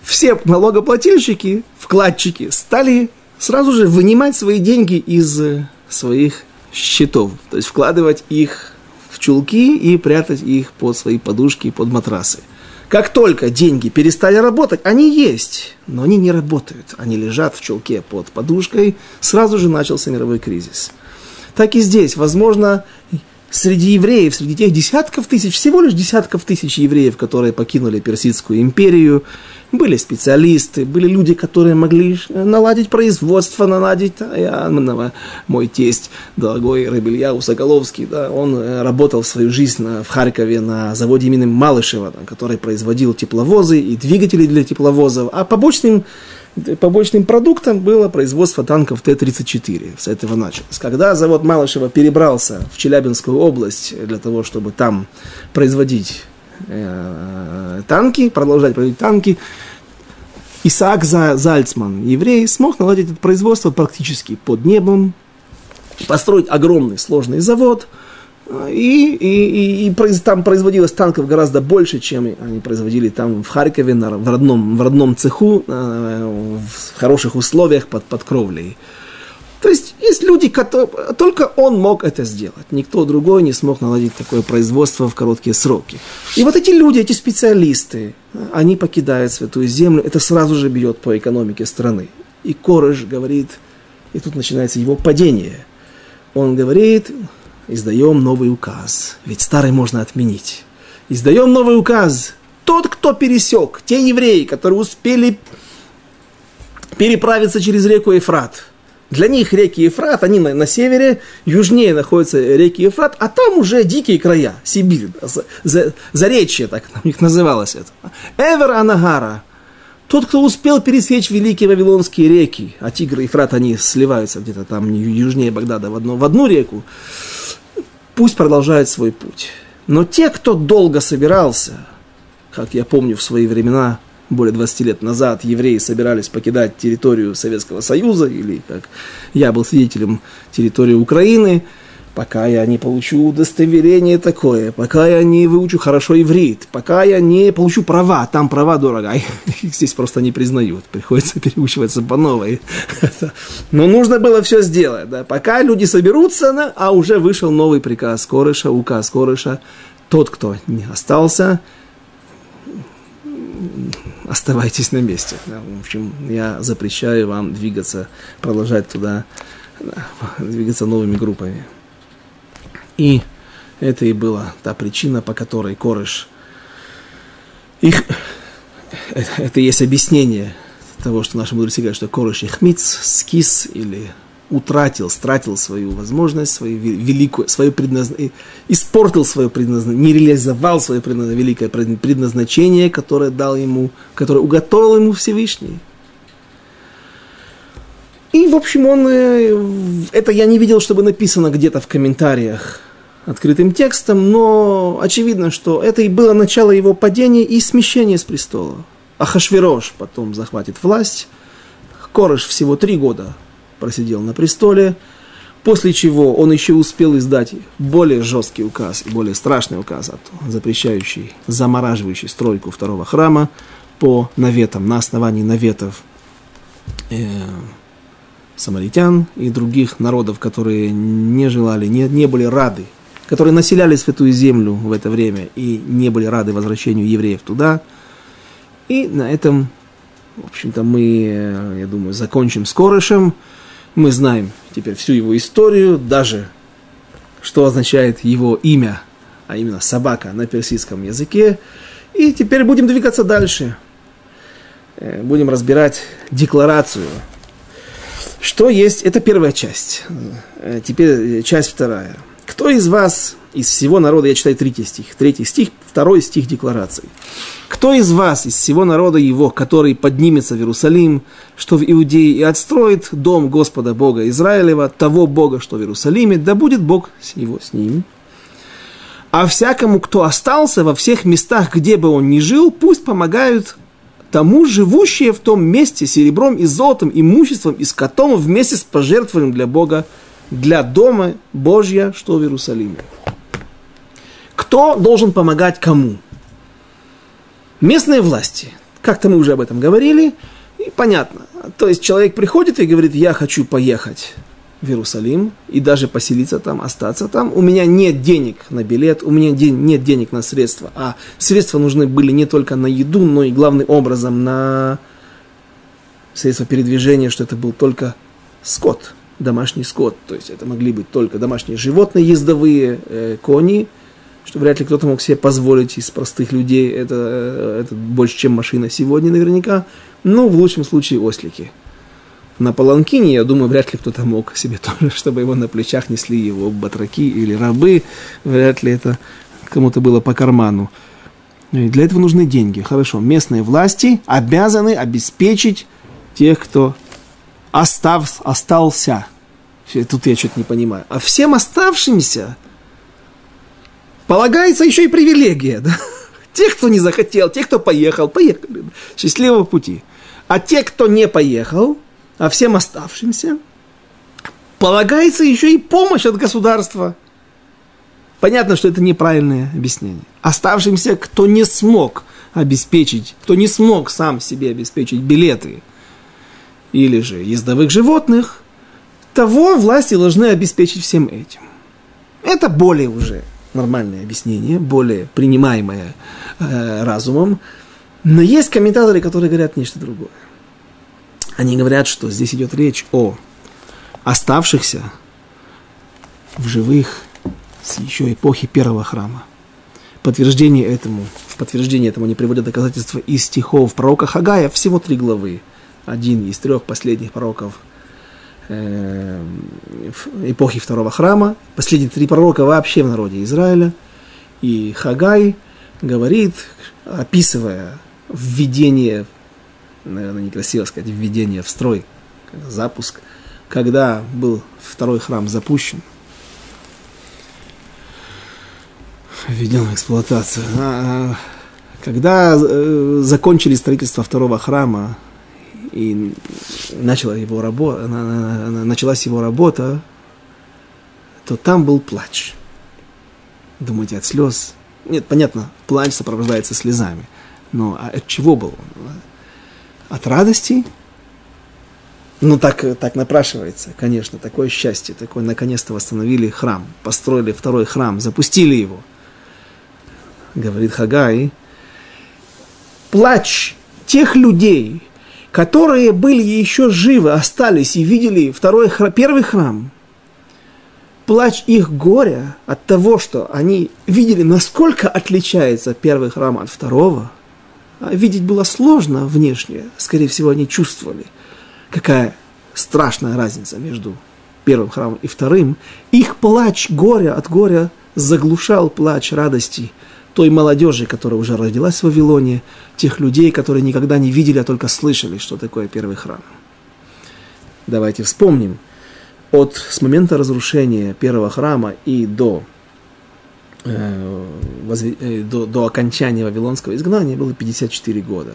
все налогоплательщики, вкладчики стали сразу же вынимать свои деньги из своих счетов, то есть вкладывать их в чулки и прятать их под свои подушки, под матрасы. Как только деньги перестали работать, они есть, но они не работают. Они лежат в чулке под подушкой, сразу же начался мировой кризис. так и здесь. Возможно, среди евреев, среди тех десятков тысяч, всего лишь десятков тысяч евреев, которые покинули Персидскую империю, были специалисты, были люди, которые могли наладить производство, наладить, я, мой тесть, дорогой Рабельяу Соколовский, да, он э, работал свою жизнь в Харькове на заводе имени Малышева, который производил тепловозы и двигатели для тепловозов, а побочным побочным продуктом было производство танков Т-34. С этого началось. Когда завод Малышева перебрался в Челябинскую область для того, чтобы там производить э, танки, продолжать производить танки, Исаак Зальцман, еврей, смог наладить это производство практически под небом, построить огромный сложный завод – и, и, и, и там производилось танков гораздо больше, чем они производили там в Харькове, на, в, родном, в родном цеху, э, в хороших условиях под, под кровлей. То есть есть люди, которые, только он мог это сделать. Никто другой не смог наладить такое производство в короткие сроки. И вот эти люди, эти специалисты, они покидают Святую Землю, это сразу же бьет по экономике страны. И Корыш говорит, и тут начинается его падение. Он говорит, издаем новый указ. Ведь старый можно отменить. Издаем новый указ. Тот, кто пересек, те евреи, которые успели переправиться через реку Ефрат. Для них реки Ефрат, они на, на севере, южнее находятся реки Ефрат, а там уже дикие края, Сибирь, за, за, заречье, так у них называлось это. Эвер Анагара, тот, кто успел пересечь великие вавилонские реки, а Тигр и Ефрат, они сливаются где-то там южнее Багдада в одну, в одну реку, пусть продолжает свой путь. Но те, кто долго собирался, как я помню в свои времена, более 20 лет назад, евреи собирались покидать территорию Советского Союза, или, как я был свидетелем, территорию Украины – пока я не получу удостоверение такое, пока я не выучу хорошо иврит, пока я не получу права, там права дорого, их здесь просто не признают, приходится переучиваться по новой. Но нужно было все сделать, да, пока люди соберутся, а уже вышел новый приказ Корыша, указ Корыша, тот, кто не остался, оставайтесь на месте. В общем, я запрещаю вам двигаться, продолжать туда, двигаться новыми группами. И это и была та причина, по которой Корыш... Их... Это, это есть объяснение того, что наши мудрецы говорят, что Корыш ихмиц, скис или утратил, стратил свою возможность, свою великую, свое предназначение, испортил свое предназначение, не реализовал свое предназначение, великое предназначение, которое дал ему, которое уготовил ему Всевышний. И, в общем, он, э, это я не видел, чтобы написано где-то в комментариях открытым текстом, но очевидно, что это и было начало его падения и смещения с престола. Ахашвирош потом захватит власть. Корыш всего три года просидел на престоле, после чего он еще успел издать более жесткий указ более страшный указ, запрещающий, замораживающий стройку второго храма по наветам, на основании наветов э, самаритян и других народов, которые не желали, не, не были рады которые населяли Святую Землю в это время и не были рады возвращению евреев туда. И на этом, в общем-то, мы, я думаю, закончим с Корышем. Мы знаем теперь всю его историю, даже что означает его имя, а именно собака на персидском языке. И теперь будем двигаться дальше. Э, будем разбирать декларацию. Что есть? Это первая часть. Э, теперь часть вторая – кто из вас, из всего народа, я читаю третий стих, третий стих, второй стих декларации. Кто из вас, из всего народа его, который поднимется в Иерусалим, что в Иудее, и отстроит дом Господа Бога Израилева, того Бога, что в Иерусалиме, да будет Бог его с ним. А всякому, кто остался во всех местах, где бы он ни жил, пусть помогают тому живущие в том месте серебром и золотом, имуществом и скотом вместе с пожертвованием для Бога для дома Божья, что в Иерусалиме. Кто должен помогать кому? Местные власти. Как-то мы уже об этом говорили, и понятно. То есть человек приходит и говорит, я хочу поехать в Иерусалим и даже поселиться там, остаться там. У меня нет денег на билет, у меня нет денег на средства, а средства нужны были не только на еду, но и главным образом на средства передвижения, что это был только скот – домашний скот. То есть это могли быть только домашние животные, ездовые э, кони, что вряд ли кто-то мог себе позволить из простых людей. Это, э, это больше, чем машина сегодня наверняка. Ну, в лучшем случае ослики. На Паланкине, я думаю, вряд ли кто-то мог себе тоже, чтобы его на плечах несли его батраки или рабы. Вряд ли это кому-то было по карману. И для этого нужны деньги. Хорошо, местные власти обязаны обеспечить тех, кто остав, остался. Тут я что-то не понимаю. А всем оставшимся полагается еще и привилегия. Да? Тех, кто не захотел, тех, кто поехал, поехали. Счастливого пути. А те, кто не поехал, а всем оставшимся, полагается еще и помощь от государства. Понятно, что это неправильное объяснение. Оставшимся, кто не смог обеспечить, кто не смог сам себе обеспечить билеты или же ездовых животных, того власти должны обеспечить всем этим. Это более уже нормальное объяснение, более принимаемое э, разумом. Но есть комментаторы, которые говорят нечто другое. Они говорят, что здесь идет речь о оставшихся в живых с еще эпохи первого храма. Подтверждение этому, подтверждение этому не приводят доказательства из стихов пророка Хагая, всего три главы. Один из трех последних пророков э, эпохи второго храма. Последние три пророка вообще в народе Израиля. И Хагай говорит, описывая введение, наверное, некрасиво сказать, введение в строй, запуск, когда был второй храм запущен – введен в эксплуатацию. А, когда э, закончили строительство второго храма и начала его работа, началась его работа, то там был плач. Думаете, от слез? Нет, понятно, плач сопровождается слезами. Но а от чего был? От радости? Ну, так, так напрашивается, конечно, такое счастье, такое, наконец-то восстановили храм, построили второй храм, запустили его – говорит Хагай, плач тех людей, которые были еще живы, остались и видели второй, первый храм, плач их горя от того, что они видели, насколько отличается первый храм от второго, а видеть было сложно внешне, скорее всего, они чувствовали, какая страшная разница между первым храмом и вторым. Их плач горя от горя заглушал плач радости – той молодежи, которая уже родилась в Вавилоне, тех людей, которые никогда не видели, а только слышали, что такое первый храм. Давайте вспомним. От, с момента разрушения первого храма и до, э, возве, э, до, до окончания вавилонского изгнания было 54 года.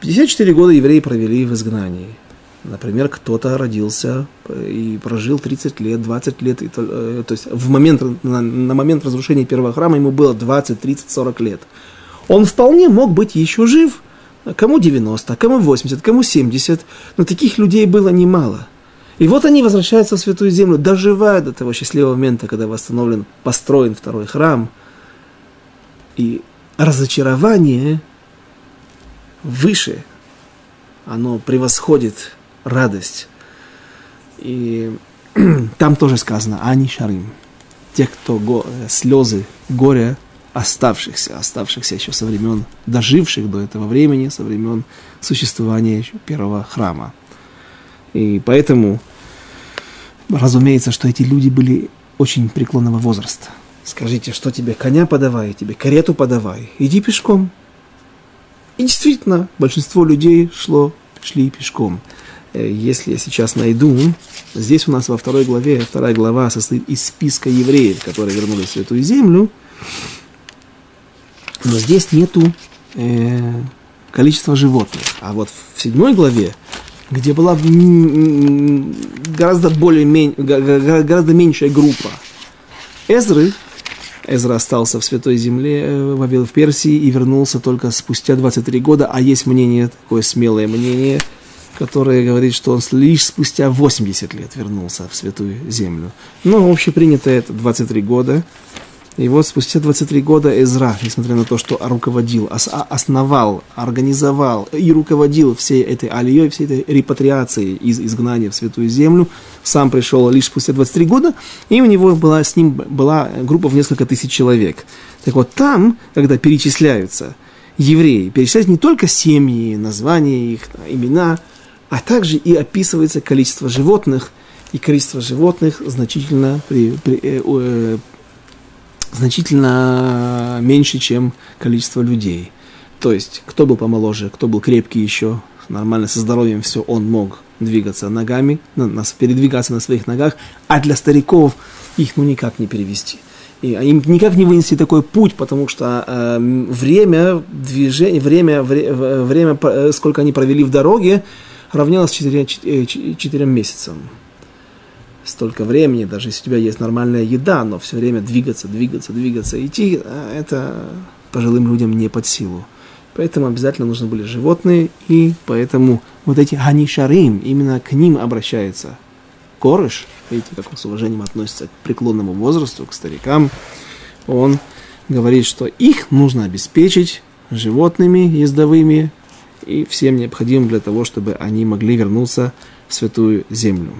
54 года евреи провели в изгнании. Например, кто-то родился и прожил 30 лет, 20 лет, э, то есть в момент, на, на момент разрушения первого храма ему было 20, 30, 40 лет. Он вполне мог быть еще жив, кому 90, кому 80, кому 70, но таких людей было немало. И вот они возвращаются в Святую Землю, доживают до того счастливого момента, когда восстановлен, построен второй храм. И разочарование выше, оно превосходит радость. И там тоже сказано, они шарим. Те, кто го, э, слезы, горе оставшихся, оставшихся еще со времен, доживших до этого времени, со времен существования еще первого храма. И поэтому, разумеется, что эти люди были очень преклонного возраста. Скажите, что тебе коня подавай, тебе карету подавай, иди пешком. И действительно, большинство людей шло, шли пешком. Э, если я сейчас найду, здесь у нас во второй главе, вторая глава состоит из списка евреев, которые вернулись в Святую Землю, но здесь нету э, количества животных. А вот в седьмой главе, где была гораздо, более, гораздо меньшая группа Эзры, Эзра остался в Святой Земле, э, в Персии, и вернулся только спустя 23 года, а есть мнение, такое смелое мнение – который говорит, что он лишь спустя 80 лет вернулся в Святую Землю. Но общепринято это 23 года. И вот спустя 23 года Эзра, несмотря на то, что руководил, основал, организовал и руководил всей этой алией, всей этой репатриацией из изгнания в Святую Землю, сам пришел лишь спустя 23 года, и у него была, с ним была группа в несколько тысяч человек. Так вот, там, когда перечисляются евреи, перечисляются не только семьи, названия их, имена, а также и описывается количество животных, и количество животных значительно при, при, э, э, значительно меньше, чем количество людей. То есть, кто был помоложе, кто был крепкий еще, нормально со здоровьем все, он мог двигаться ногами, передвигаться на своих ногах, а для стариков их ну никак не перевести. И им никак не вынести такой путь, потому что э, время движения, время, вре, время, э, сколько они провели в дороге, равнялось 4, 4, 4 месяцам. Столько времени, даже если у тебя есть нормальная еда, но все время двигаться, двигаться, двигаться, идти, а это пожилым людям не под силу. Поэтому обязательно нужны были животные, и поэтому вот эти ганишарим, именно к ним обращается корыш, видите, как он с уважением относится к преклонному возрасту, к старикам, он говорит, что их нужно обеспечить животными ездовыми и всем необходимым для того, чтобы они могли вернуться в святую землю.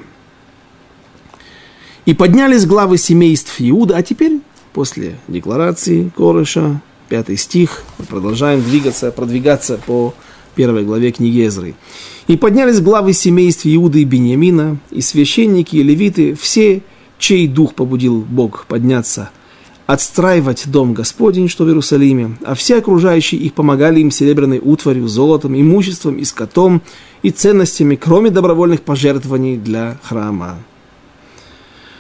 И поднялись главы семейств Иуда, а теперь, после декларации Корыша, пятый стих, мы продолжаем двигаться, продвигаться по первой главе книги Эзры. «И поднялись главы семейств Иуды и Бениамина, и священники, и левиты, все, чей дух побудил Бог подняться, отстраивать дом Господень, что в Иерусалиме, а все окружающие их помогали им серебряной утварью, золотом, имуществом и скотом, и ценностями, кроме добровольных пожертвований для храма.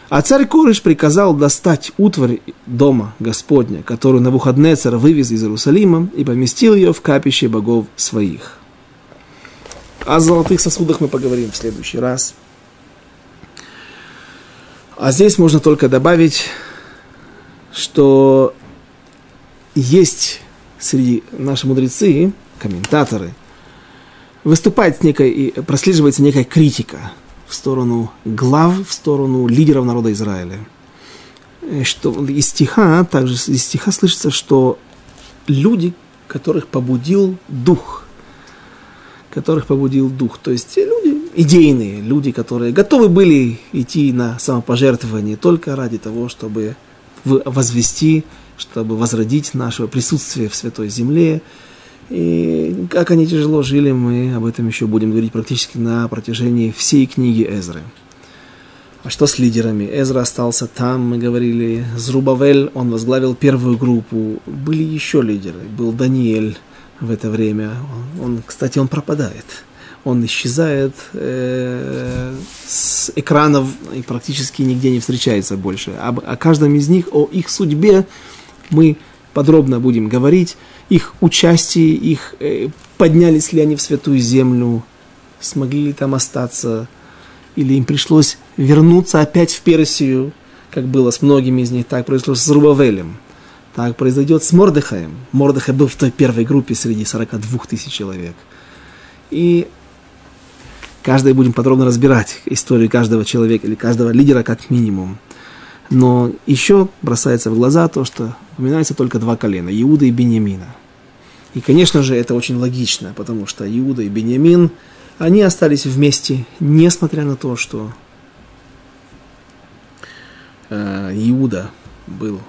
А царь Корыш приказал достать утварь дома Господня, которую на Навуходнецер вывез из Иерусалима и поместил ее в капище богов своих. О золотых сосудах мы поговорим в следующий раз. А здесь можно только добавить, что есть среди наших мудрецы, комментаторы, выступает некая, прослеживается некая критика в сторону глав, в сторону лидеров народа Израиля. Э, что из стиха, также из стиха слышится, что люди, которых побудил дух, которых побудил дух, то есть люди идейные, люди, которые готовы были идти на самопожертвование только ради того, чтобы возвести, чтобы возродить наше присутствие в Святой Земле, и как они тяжело жили, мы об этом еще будем говорить практически на протяжении всей книги Эзры. А что с лидерами? Эзра остался там, мы говорили, Зрубавель, он возглавил первую группу. Были еще лидеры, был Даниэль в это время. Он, кстати, он пропадает. Он исчезает э, с экранов и практически нигде не встречается больше. Об, о каждом из них, о их судьбе мы подробно будем говорить их участие, их э, поднялись ли они в святую землю, смогли ли там остаться, или им пришлось вернуться опять в Персию, как было с многими из них, так произошло с Рубавелем. Так произойдет с Мордыхаем. Мордыхай был в той первой группе среди 42 тысяч человек. И каждый будем подробно разбирать историю каждого человека или каждого лидера как минимум. Но еще бросается в глаза то, что упоминается только два колена, Иуда и Бениамина. И, конечно же, это очень логично, потому что Иуда и Бениамин, они остались вместе, несмотря на то, что э, Иуда был,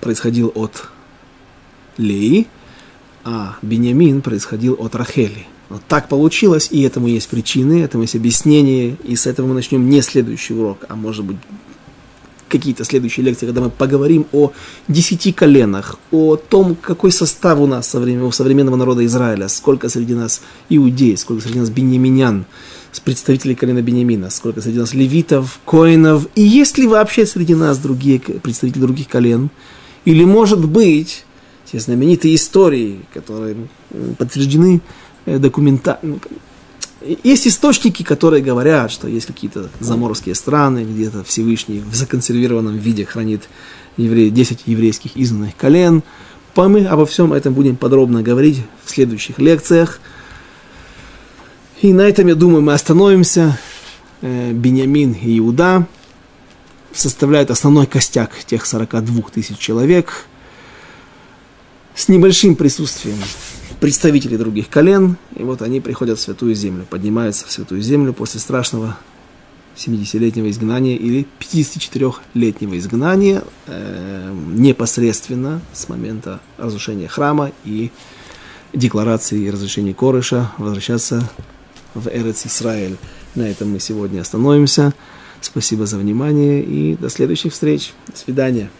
происходил от Леи, а Бениамин происходил от Рахели. Вот так получилось, и этому есть причины, этому есть объяснение, и с этого мы начнем не следующий урок, а может быть какие-то следующие лекции, когда мы поговорим о десяти коленах, о том, какой состав у нас у современного народа Израиля, сколько среди нас иудей, сколько среди нас беньяминян, представителей колена Бениамина, сколько среди нас левитов, коинов, и есть ли вообще среди нас другие представители других колен, или, может быть, те знаменитые истории, которые подтверждены документально, есть источники, которые говорят, что есть какие-то заморские страны, где-то Всевышний в законсервированном виде хранит евреи, 10 еврейских изгнанных колен. Мы обо всем этом будем подробно говорить в следующих лекциях. И на этом, я думаю, мы остановимся. Э, Бениамин и Иуда. составляют основной костяк тех 42 тысяч человек с небольшим присутствием представителей других колен. И вот они приходят в Святую Землю, поднимаются в Святую Землю после страшного 70-летнего изгнания или 54-летнего изгнания э, непосредственно с момента разрушения храма и декларации и разрешения Корыша возвращаться в Эрец Исраэль. На этом мы сегодня остановимся. Спасибо за внимание и до следующих встреч. До свидания.